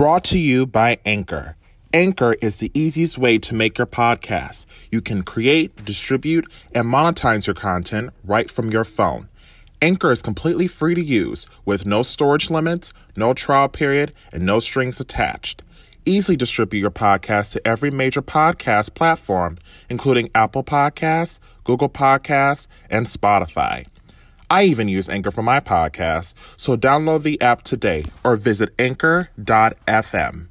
Brought to you by Anchor. Anchor is the easiest way to make your podcast. You can create, distribute, and monetize your content right from your phone. Anchor is completely free to use with no storage limits, no trial period, and no strings attached. Easily distribute your podcast to every major podcast platform, including Apple Podcasts, Google Podcasts, and Spotify. I even use Anchor for my podcast, so download the app today or visit anchor.fm.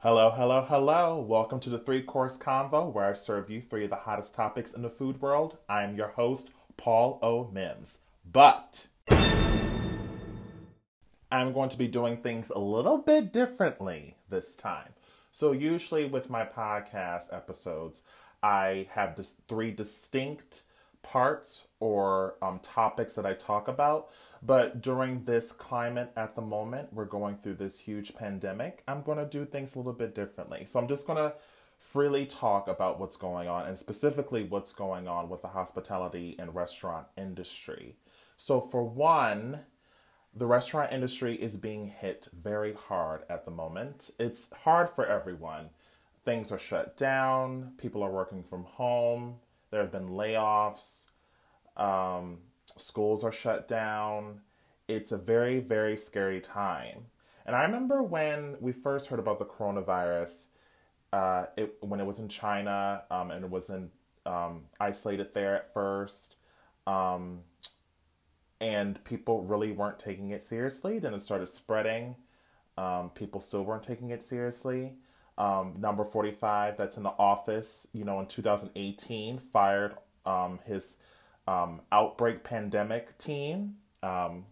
Hello, hello, hello. Welcome to the three course convo where I serve you three of the hottest topics in the food world. I am your host, Paul O. Mims. But I'm going to be doing things a little bit differently this time. So, usually with my podcast episodes, I have this three distinct parts or um, topics that I talk about. But during this climate at the moment, we're going through this huge pandemic. I'm going to do things a little bit differently. So I'm just going to freely talk about what's going on and specifically what's going on with the hospitality and restaurant industry. So, for one, the restaurant industry is being hit very hard at the moment. It's hard for everyone. Things are shut down, people are working from home, there have been layoffs, um, schools are shut down. It's a very, very scary time. And I remember when we first heard about the coronavirus, uh, it, when it was in China um, and it was in, um, isolated there at first, um, and people really weren't taking it seriously. Then it started spreading. Um, people still weren't taking it seriously. Um, number 45, that's in the office, you know, in 2018, fired um, his um, outbreak pandemic team. Um,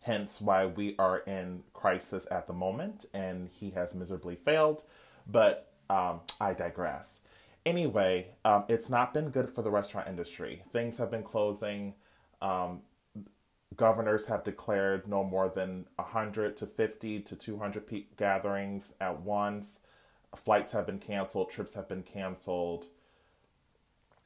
hence why we are in crisis at the moment, and he has miserably failed. But um, I digress. Anyway, it's not been good for the restaurant industry. Things have been closing. Um, governors have declared no more than 100 to 50 to 200 pe- gatherings at once. Flights have been canceled, trips have been canceled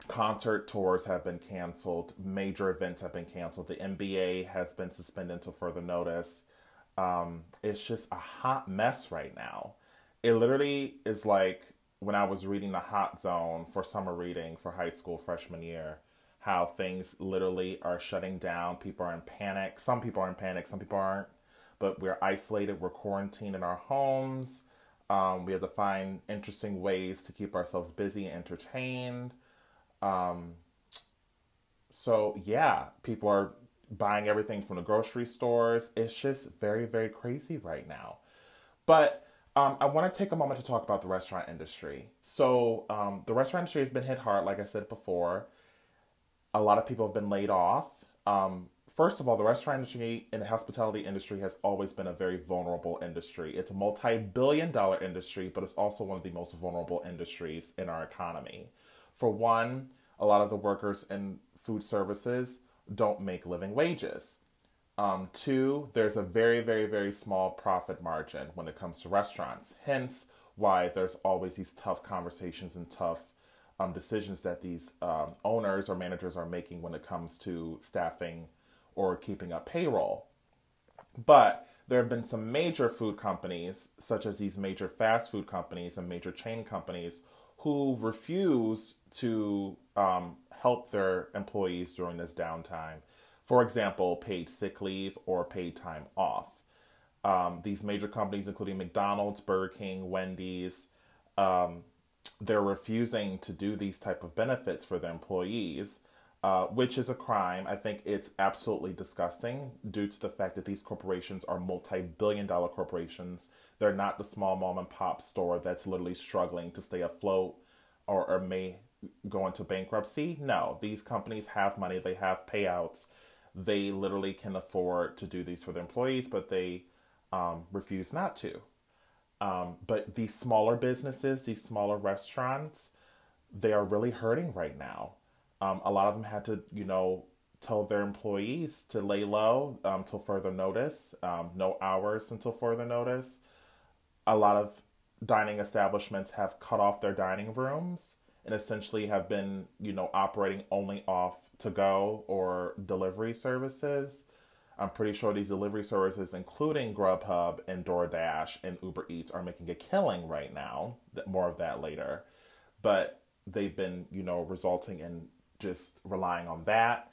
concert tours have been canceled, major events have been canceled. The NBA has been suspended until further notice. Um, it's just a hot mess right now. It literally is like when I was reading the Hot Zone for summer reading for high school freshman year, how things literally are shutting down. People are in panic. Some people are in panic, some people aren't. But we're isolated, we're quarantined in our homes. Um, we have to find interesting ways to keep ourselves busy and entertained. Um, so yeah, people are buying everything from the grocery stores. It's just very, very crazy right now. But um, I want to take a moment to talk about the restaurant industry. So um, the restaurant industry has been hit hard, like I said before. A lot of people have been laid off. Um, first of all, the restaurant industry and the hospitality industry has always been a very vulnerable industry. It's a multi billion dollar industry, but it's also one of the most vulnerable industries in our economy. For one, a lot of the workers in food services don't make living wages. Um, two, there's a very, very, very small profit margin when it comes to restaurants. Hence, why there's always these tough conversations and tough um, decisions that these um, owners or managers are making when it comes to staffing or keeping up payroll. But there have been some major food companies, such as these major fast food companies and major chain companies, who refuse to um, help their employees during this downtime. For example, paid sick leave or paid time off. Um, these major companies, including McDonald's, Burger King, Wendy's, um, they're refusing to do these type of benefits for their employees, uh, which is a crime. I think it's absolutely disgusting due to the fact that these corporations are multi-billion-dollar corporations they're not the small mom and pop store that's literally struggling to stay afloat or, or may go into bankruptcy. No, these companies have money, they have payouts. They literally can afford to do these for their employees, but they um, refuse not to. Um, but these smaller businesses, these smaller restaurants, they are really hurting right now. Um, a lot of them had to, you know, tell their employees to lay low until um, further notice, um, no hours until further notice a lot of dining establishments have cut off their dining rooms and essentially have been, you know, operating only off to go or delivery services. I'm pretty sure these delivery services, including Grubhub and DoorDash and Uber Eats, are making a killing right now. More of that later. But they've been, you know, resulting in just relying on that.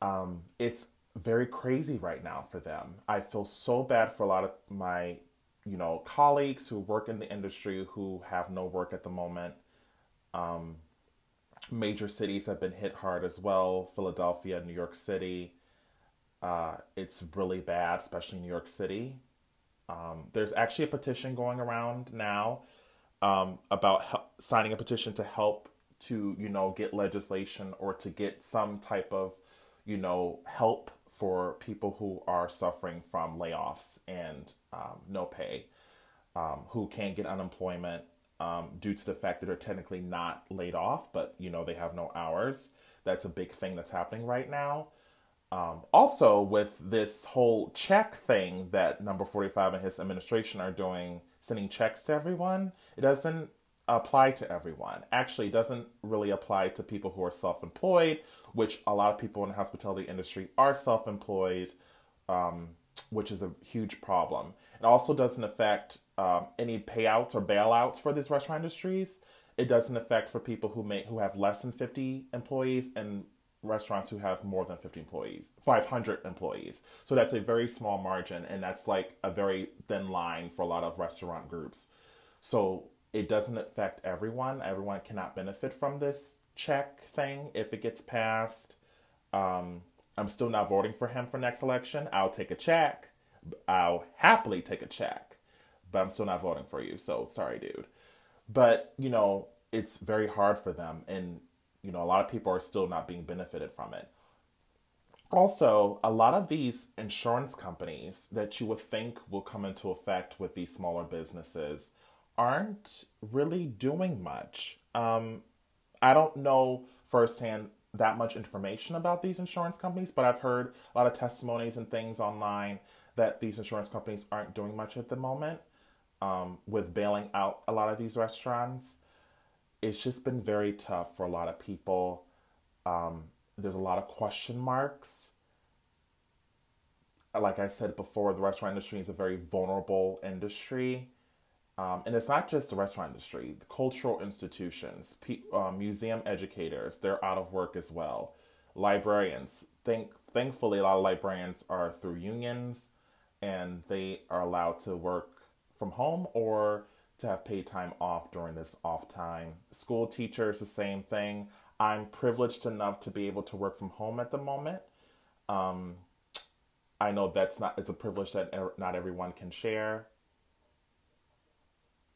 Um, it's very crazy right now for them. I feel so bad for a lot of my, you know, colleagues who work in the industry who have no work at the moment. Um, major cities have been hit hard as well Philadelphia, New York City. Uh, it's really bad, especially New York City. Um, there's actually a petition going around now um, about signing a petition to help to you know get legislation or to get some type of you know help for people who are suffering from layoffs and um, no pay, um, who can't get unemployment um, due to the fact that they're technically not laid off, but you know they have no hours. That's a big thing that's happening right now. Um, also, with this whole check thing that Number 45 and his administration are doing, sending checks to everyone, it doesn't apply to everyone. Actually, doesn't really apply to people who are self employed, which a lot of people in the hospitality industry are self employed, um, which is a huge problem. It also doesn't affect um, any payouts or bailouts for these restaurant industries. It doesn't affect for people who may who have less than 50 employees and restaurants who have more than 50 employees, 500 employees. So that's a very small margin, and that's like a very thin line for a lot of restaurant groups. So it doesn't affect everyone. Everyone cannot benefit from this check thing if it gets passed. Um, I'm still not voting for him for next election. I'll take a check. I'll happily take a check, but I'm still not voting for you. So sorry, dude. But you know, it's very hard for them, and you know, a lot of people are still not being benefited from it. Also, a lot of these insurance companies that you would think will come into effect with these smaller businesses aren't really doing much. Um, I don't know firsthand that much information about these insurance companies, but I've heard a lot of testimonies and things online that these insurance companies aren't doing much at the moment um, with bailing out a lot of these restaurants it's just been very tough for a lot of people. Um, there's a lot of question marks. Like I said before, the restaurant industry is a very vulnerable industry. Um, and it's not just the restaurant industry, the cultural institutions, pe- uh, museum educators, they're out of work as well. Librarians, think, thankfully, a lot of librarians are through unions and they are allowed to work from home or to have paid time off during this off time. School teachers, the same thing. I'm privileged enough to be able to work from home at the moment. Um, I know that's not it's a privilege that not everyone can share.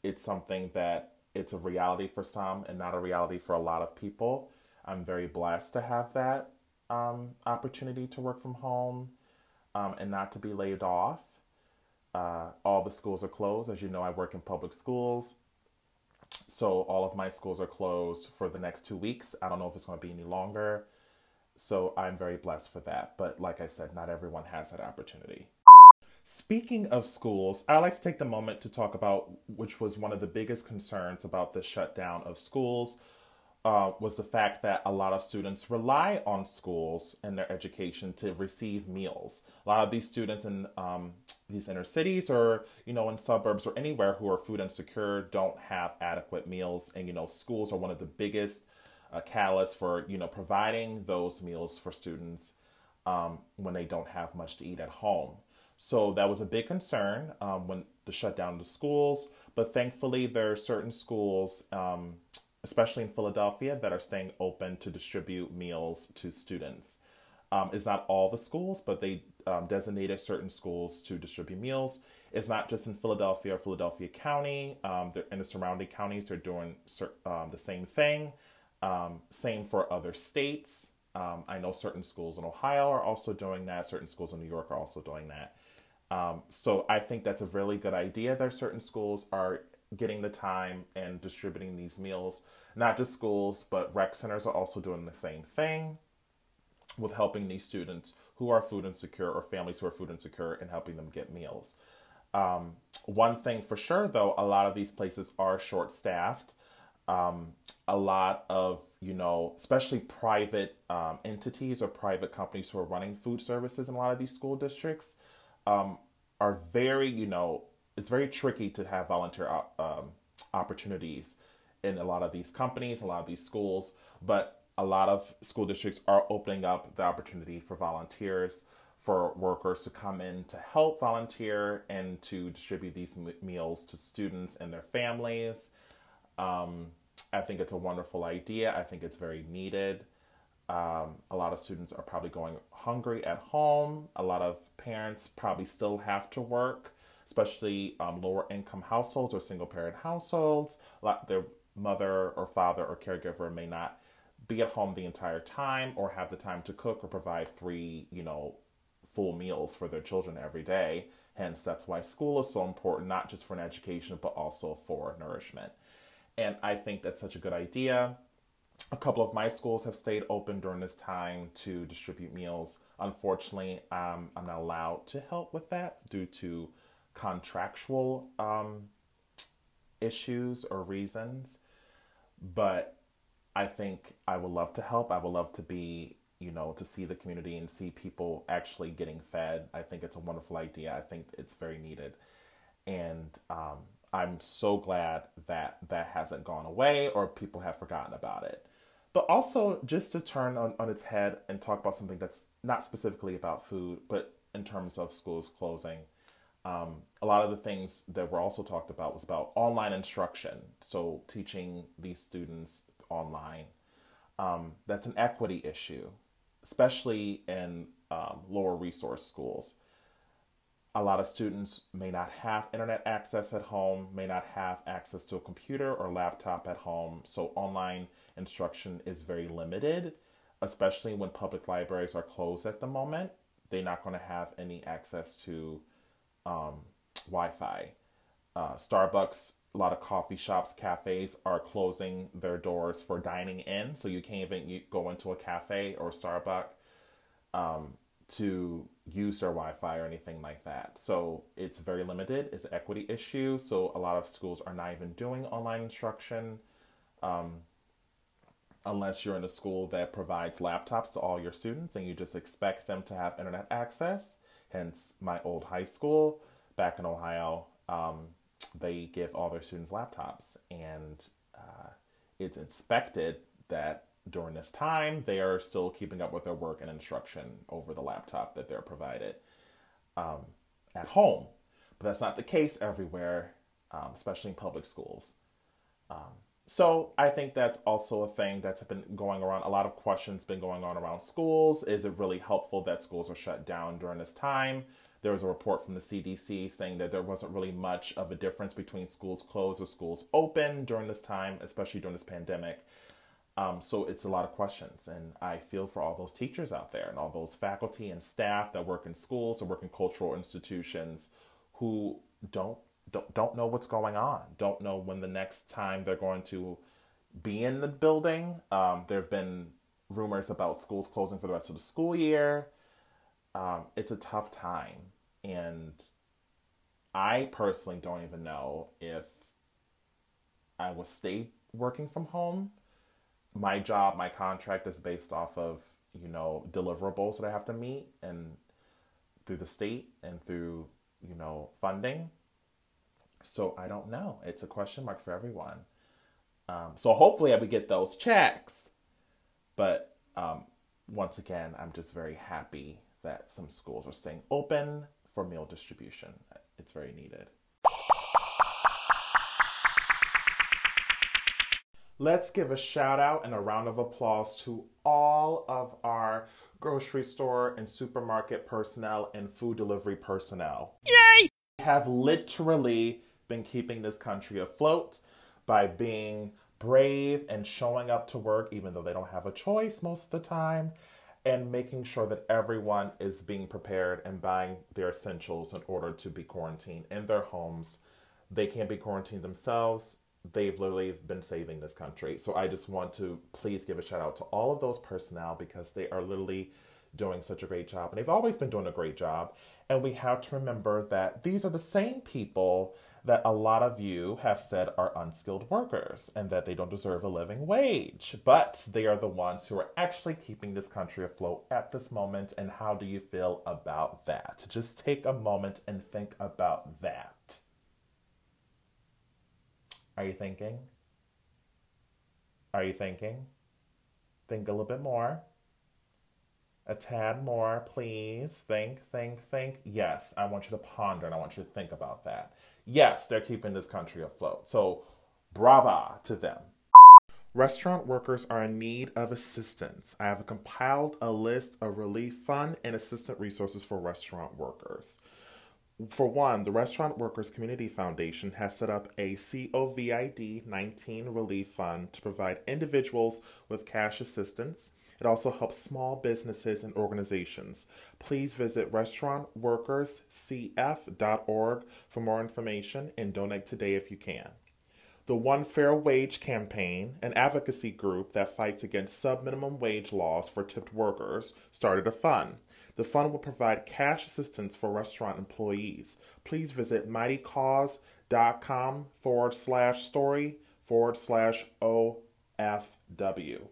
It's something that it's a reality for some and not a reality for a lot of people. I'm very blessed to have that um, opportunity to work from home um, and not to be laid off. Uh, all the schools are closed. As you know, I work in public schools. So all of my schools are closed for the next two weeks. I don't know if it's going to be any longer. So I'm very blessed for that. But like I said, not everyone has that opportunity. Speaking of schools, I like to take the moment to talk about which was one of the biggest concerns about the shutdown of schools uh, was the fact that a lot of students rely on schools and their education to receive meals. A lot of these students in um, these inner cities or you know in suburbs or anywhere who are food insecure don't have adequate meals, and you know schools are one of the biggest uh, catalysts for you know providing those meals for students um, when they don't have much to eat at home. So that was a big concern um, when the shutdown of the schools. But thankfully, there are certain schools um, especially in Philadelphia, that are staying open to distribute meals to students. Um, it's not all the schools, but they um, designated certain schools to distribute meals. It's not just in Philadelphia or Philadelphia County. Um, in the surrounding counties, they're doing um, the same thing. Um, same for other states. Um, I know certain schools in Ohio are also doing that. Certain schools in New York are also doing that. so I think that's a really good idea that certain schools are getting the time and distributing these meals. Not just schools, but rec centers are also doing the same thing with helping these students who are food insecure or families who are food insecure and helping them get meals. Um, one thing for sure, though, a lot of these places are short staffed. Um, a lot of you know, especially private um, entities or private companies who are running food services in a lot of these school districts, um, are very, you know, it's very tricky to have volunteer um, opportunities in a lot of these companies, a lot of these schools, but a lot of school districts are opening up the opportunity for volunteers, for workers to come in to help volunteer and to distribute these meals to students and their families. Um, I think it's a wonderful idea. I think it's very needed. Um, a lot of students are probably going hungry at home. A lot of parents probably still have to work, especially um, lower income households or single parent households. their mother or father or caregiver may not be at home the entire time or have the time to cook or provide three, you know, full meals for their children every day. Hence, that's why school is so important, not just for an education, but also for nourishment. And I think that's such a good idea. A couple of my schools have stayed open during this time to distribute meals. Unfortunately, um, I'm not allowed to help with that due to contractual um, issues or reasons. But I think I would love to help. I would love to be, you know, to see the community and see people actually getting fed. I think it's a wonderful idea. I think it's very needed. And um, I'm so glad that that hasn't gone away or people have forgotten about it. But also, just to turn on, on its head and talk about something that's not specifically about food, but in terms of schools closing, um, a lot of the things that were also talked about was about online instruction. So, teaching these students online. Um, that's an equity issue, especially in um, lower resource schools a lot of students may not have internet access at home, may not have access to a computer or laptop at home, so online instruction is very limited, especially when public libraries are closed at the moment. They're not going to have any access to um, Wi Fi. Uh, Starbucks, a lot of coffee shops, cafes are closing their doors for dining in, so you can't even go into a cafe or Starbucks. Um, to use their Wi-Fi or anything like that. So it's very limited. It's an equity issue. So a lot of schools are not even doing online instruction, um, unless you're in a school that provides laptops to all your students and you just expect them to have internet access. Hence, my old high school back in Ohio, um, they give all their students laptops, and uh, it's expected that during this time, they are still keeping up with their work and instruction over the laptop that they're provided um, at home. But that's not the case everywhere, um, especially in public schools. So I think that's also a thing that's been going around. A lot of questions been going on around schools. Is it really helpful that schools are shut down during this time? There was a report from the CDC saying that there wasn't really much of a difference between schools closed or schools open during this time, especially during this pandemic. Um, so it's a lot of questions, and I feel for all those teachers out there and all those faculty and staff that work in schools or work in cultural institutions who don't don't don't know what's going on, don't know when the next time they're going to be in the building. Um, there have been rumors about schools closing for the rest of the school year. Um, it's a tough time, and I personally don't even know if I will stay working from home my job, my contract is based off of, you know, deliverables that I have to meet and through the state and through, you know, funding. So I don't know. It's a question mark for everyone. Um, so hopefully I would get those checks. But um, once again, I'm just very happy that some schools are staying open for meal distribution. It's very needed. Let's give a shout out and a round of applause to all of our grocery store and supermarket personnel and food delivery personnel. Yay! We have literally been keeping this country afloat by being brave and showing up to work even though they don't have a choice most of the time and making sure that everyone is being prepared and buying their essentials in order to be quarantined in their homes. They can't be quarantined themselves they've literally been saving this country. So I just want to please give a shout out to all of those personnel because they are literally doing such a great job. And they've always been doing a great job. And we have to remember that these are the same people that a lot of you have said are unskilled workers and that they don't deserve a living wage. But they are the ones who are actually keeping this country afloat at this moment. And how do you feel about that? Just take a moment and think about that. Are you thinking? Are you thinking? Think a little bit more. A tad more, please. Think, think, think. Yes, I want you to ponder and I want you to think about that. Yes, they're keeping this country afloat. So, brava to them. Restaurant workers are in need of assistance. I have compiled a list of relief fund and assistant resources for restaurant workers. For one, the Restaurant Workers Community Foundation has set up a COVID 19 relief fund to provide individuals with cash assistance it also helps small businesses and organizations. Please visit restaurantworkerscf.org for more information and donate today if you can. The One Fair Wage campaign, an advocacy group that fights against subminimum wage laws for tipped workers, started a fund. The fund will provide cash assistance for restaurant employees. Please visit mightycause.com forward slash story forward slash OFW.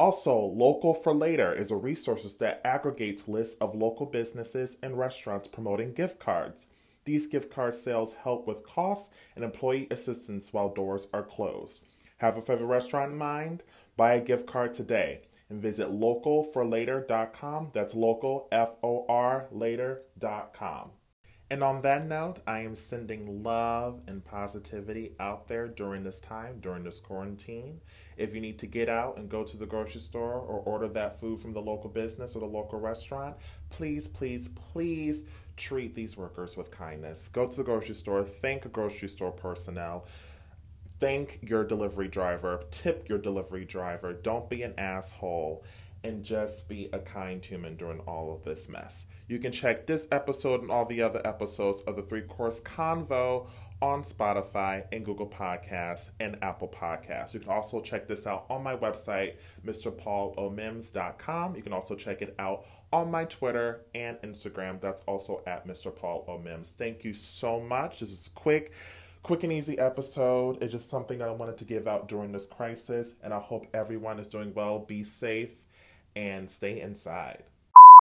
Also, Local for Later is a resource that aggregates lists of local businesses and restaurants promoting gift cards. These gift card sales help with costs and employee assistance while doors are closed. Have a favorite restaurant in mind? Buy a gift card today and visit localforlater.com. That's local, F O R, later.com. And on that note, I am sending love and positivity out there during this time, during this quarantine. If you need to get out and go to the grocery store or order that food from the local business or the local restaurant, please, please, please treat these workers with kindness. Go to the grocery store, thank a grocery store personnel. Thank your delivery driver, tip your delivery driver. Don't be an asshole and just be a kind human during all of this mess. You can check this episode and all the other episodes of the Three Course Convo on Spotify and Google Podcasts and Apple Podcasts. You can also check this out on my website, MrPaulOMims.com. You can also check it out on my Twitter and Instagram. That's also at Mr. Paul O'Mims. Thank you so much. This is quick quick and easy episode. It's just something that I wanted to give out during this crisis, and I hope everyone is doing well. Be safe and stay inside.